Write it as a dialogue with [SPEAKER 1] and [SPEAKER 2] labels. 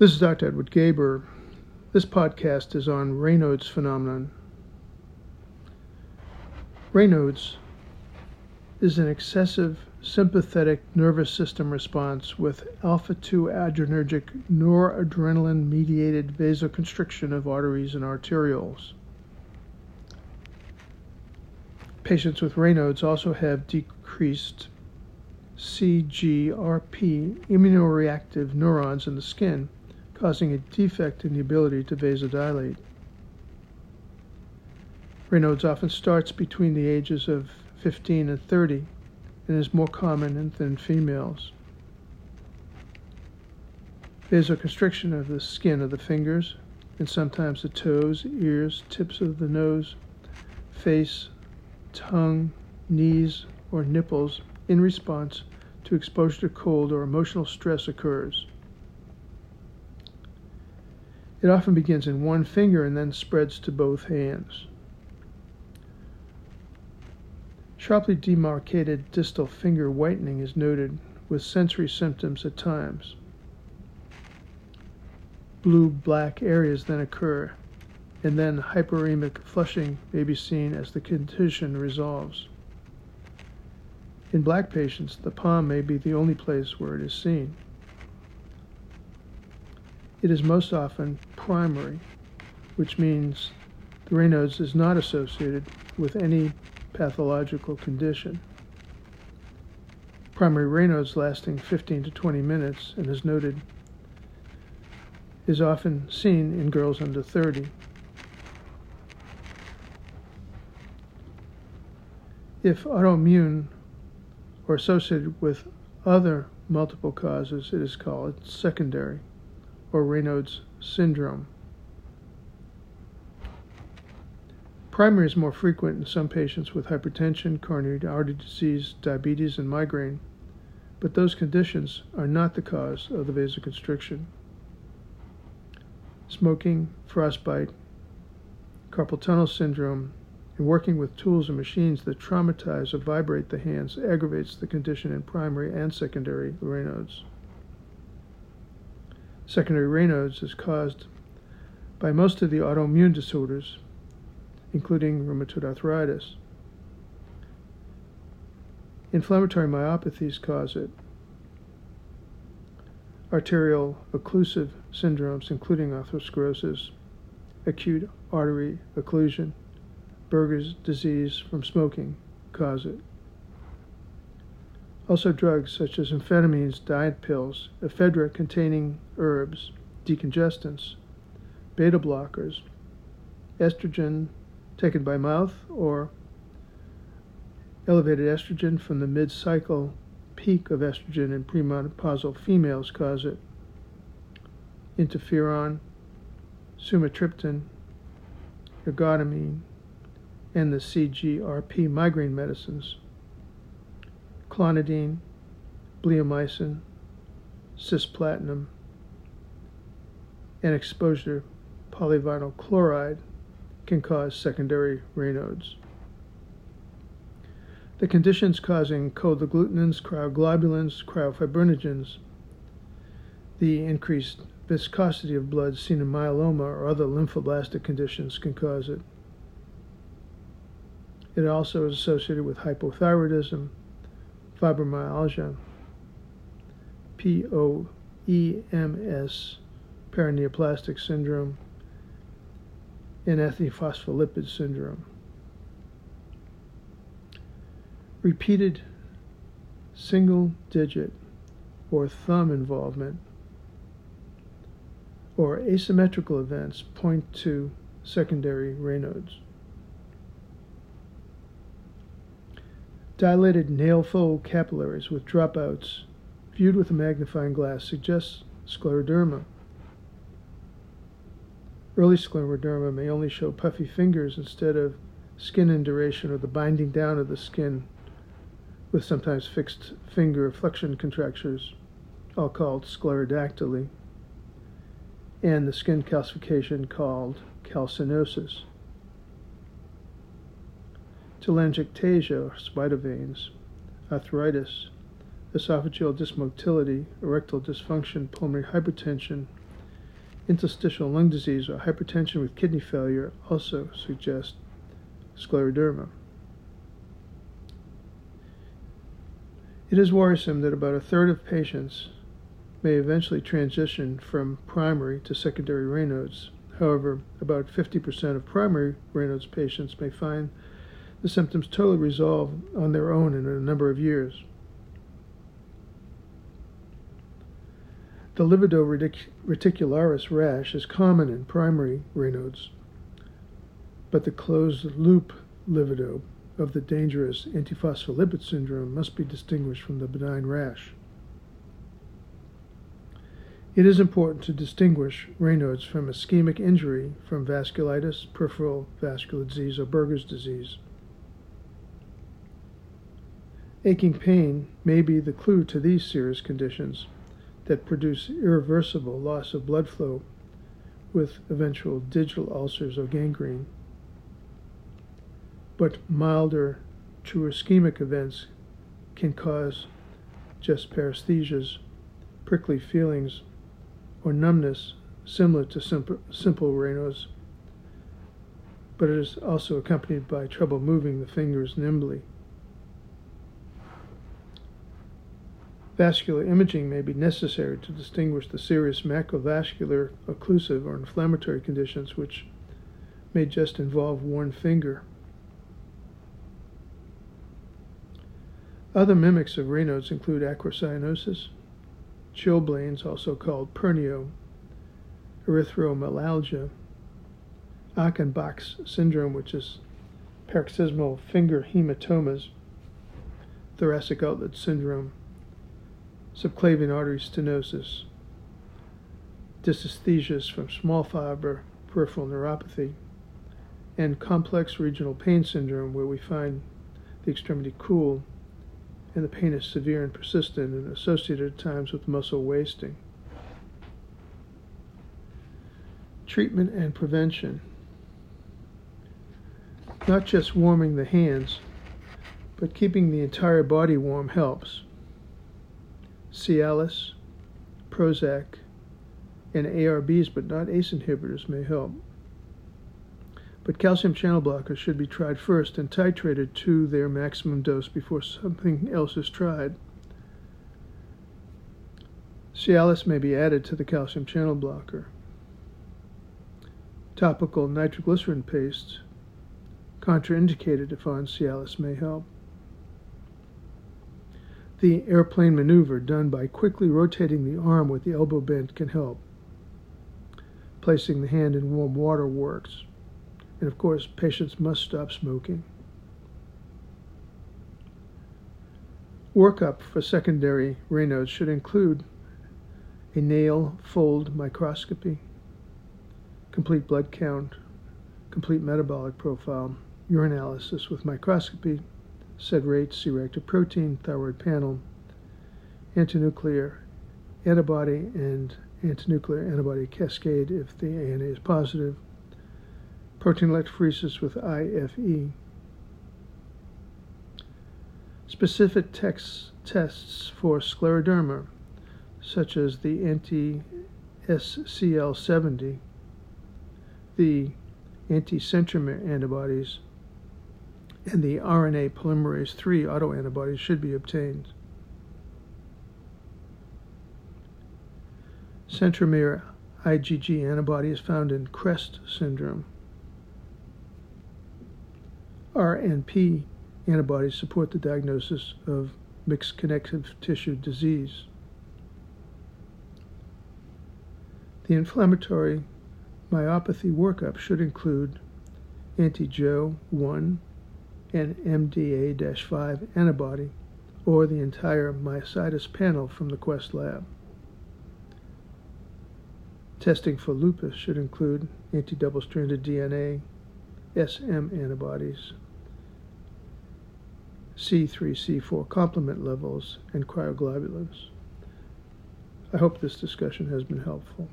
[SPEAKER 1] This is Dr. Edward Gaber. This podcast is on Raynaud's phenomenon. Raynaud's is an excessive sympathetic nervous system response with alpha 2 adrenergic noradrenaline mediated vasoconstriction of arteries and arterioles. Patients with Raynaud's also have decreased CGRP immunoreactive neurons in the skin, causing a defect in the ability to vasodilate. Raynaud's often starts between the ages of 15 and 30 and is more common in females. Vasoconstriction of the skin of the fingers and sometimes the toes, ears, tips of the nose, face, tongue, knees, or nipples in response to exposure to cold or emotional stress occurs. It often begins in one finger and then spreads to both hands. Sharply demarcated distal finger whitening is noted with sensory symptoms at times. Blue black areas then occur, and then hyperemic flushing may be seen as the condition resolves. In black patients, the palm may be the only place where it is seen. It is most often primary, which means the Raynaud's is not associated with any pathological condition. Primary Raynaud's lasting 15 to 20 minutes and is noted is often seen in girls under 30. If autoimmune or associated with other multiple causes, it is called secondary or Raynaud's syndrome. Primary is more frequent in some patients with hypertension, coronary artery disease, diabetes, and migraine, but those conditions are not the cause of the vasoconstriction. Smoking, frostbite, carpal tunnel syndrome, and working with tools and machines that traumatize or vibrate the hands aggravates the condition in primary and secondary Raynaud's. Secondary Raynaud's is caused by most of the autoimmune disorders, including rheumatoid arthritis. Inflammatory myopathies cause it. Arterial occlusive syndromes, including atherosclerosis, acute artery occlusion, Buerger's disease from smoking cause it. Also, drugs such as amphetamines, diet pills, ephedra containing herbs, decongestants, beta blockers, estrogen taken by mouth, or elevated estrogen from the mid cycle peak of estrogen in premenopausal females cause it. Interferon, sumatriptan, ergotamine, and the CGRP migraine medicines clonidine, bleomycin, cisplatinum, and exposure to polyvinyl chloride can cause secondary Raynaud's. The conditions causing cold agglutinins, cryoglobulins, cryofibrinogens, the increased viscosity of blood seen in myeloma or other lymphoblastic conditions can cause it. It also is associated with hypothyroidism, fibromyalgia, POEMS, paraneoplastic syndrome, and antiphospholipid syndrome. Repeated single digit or thumb involvement or asymmetrical events point to secondary Raynaud's. Dilated nail fold capillaries with dropouts viewed with a magnifying glass suggests scleroderma. Early scleroderma may only show puffy fingers instead of skin induration or the binding down of the skin with sometimes fixed finger flexion contractures, all called sclerodactyly, and the skin calcification called calcinosis telangiectasia, spider veins, arthritis, esophageal dysmotility, erectile dysfunction, pulmonary hypertension, interstitial lung disease or hypertension with kidney failure also suggest scleroderma. It is worrisome that about a third of patients may eventually transition from primary to secondary Raynaud's. However, about 50% of primary Raynaud's patients may find the symptoms totally resolve on their own in a number of years. The livedo reticularis rash is common in primary Raynaud's, but the closed loop livedo of the dangerous antiphospholipid syndrome must be distinguished from the benign rash. It is important to distinguish Raynaud's from ischemic injury from vasculitis, peripheral vascular disease, or Buerger's disease. Aching pain may be the clue to these serious conditions that produce irreversible loss of blood flow with eventual digital ulcers or gangrene. But milder true ischemic events can cause just paresthesias, prickly feelings, or numbness similar to simple, simple Raynaud's, but it is also accompanied by trouble moving the fingers nimbly. Vascular imaging may be necessary to distinguish the serious macrovascular occlusive or inflammatory conditions which may just involve one finger. Other mimics of Raynaud's include acrocyanosis, chilblains, also called pernio, erythromelalgia, Achenbach's syndrome, which is paroxysmal finger hematomas, thoracic outlet syndrome, subclavian artery stenosis, dysesthesias from small fiber peripheral neuropathy, and complex regional pain syndrome, where we find the extremity cool and the pain is severe and persistent and associated at times with muscle wasting. Treatment and prevention. Not just warming the hands, but keeping the entire body warm helps. Cialis, Prozac, and ARBs, but not ACE inhibitors, may help. But calcium channel blockers should be tried first and titrated to their maximum dose before something else is tried. Cialis may be added to the calcium channel blocker. Topical nitroglycerin paste, contraindicated if on Cialis, may help. The airplane maneuver done by quickly rotating the arm with the elbow bent can help. Placing the hand in warm water works. And of course, patients must stop smoking. Workup for secondary Raynaud's should include a nail fold microscopy, complete blood count, complete metabolic profile, urinalysis with microscopy, sed C-reactive protein, thyroid panel, antinuclear antibody, and antinuclear antibody cascade if the ANA is positive, protein electrophoresis with IFE. Specific text, tests for scleroderma, such as the anti-SCL70, the anti-centromere antibodies, and the RNA polymerase III autoantibodies should be obtained. Centromere IgG antibody is found in CREST syndrome. RNP antibodies support the diagnosis of mixed connective tissue disease. The inflammatory myopathy workup should include anti-Jo 1 and MDA 5 antibody or the entire myositis panel from the Quest lab. Testing for lupus should include anti double stranded DNA, SM antibodies, C3C4 complement levels, and cryoglobulins. I hope this discussion has been helpful.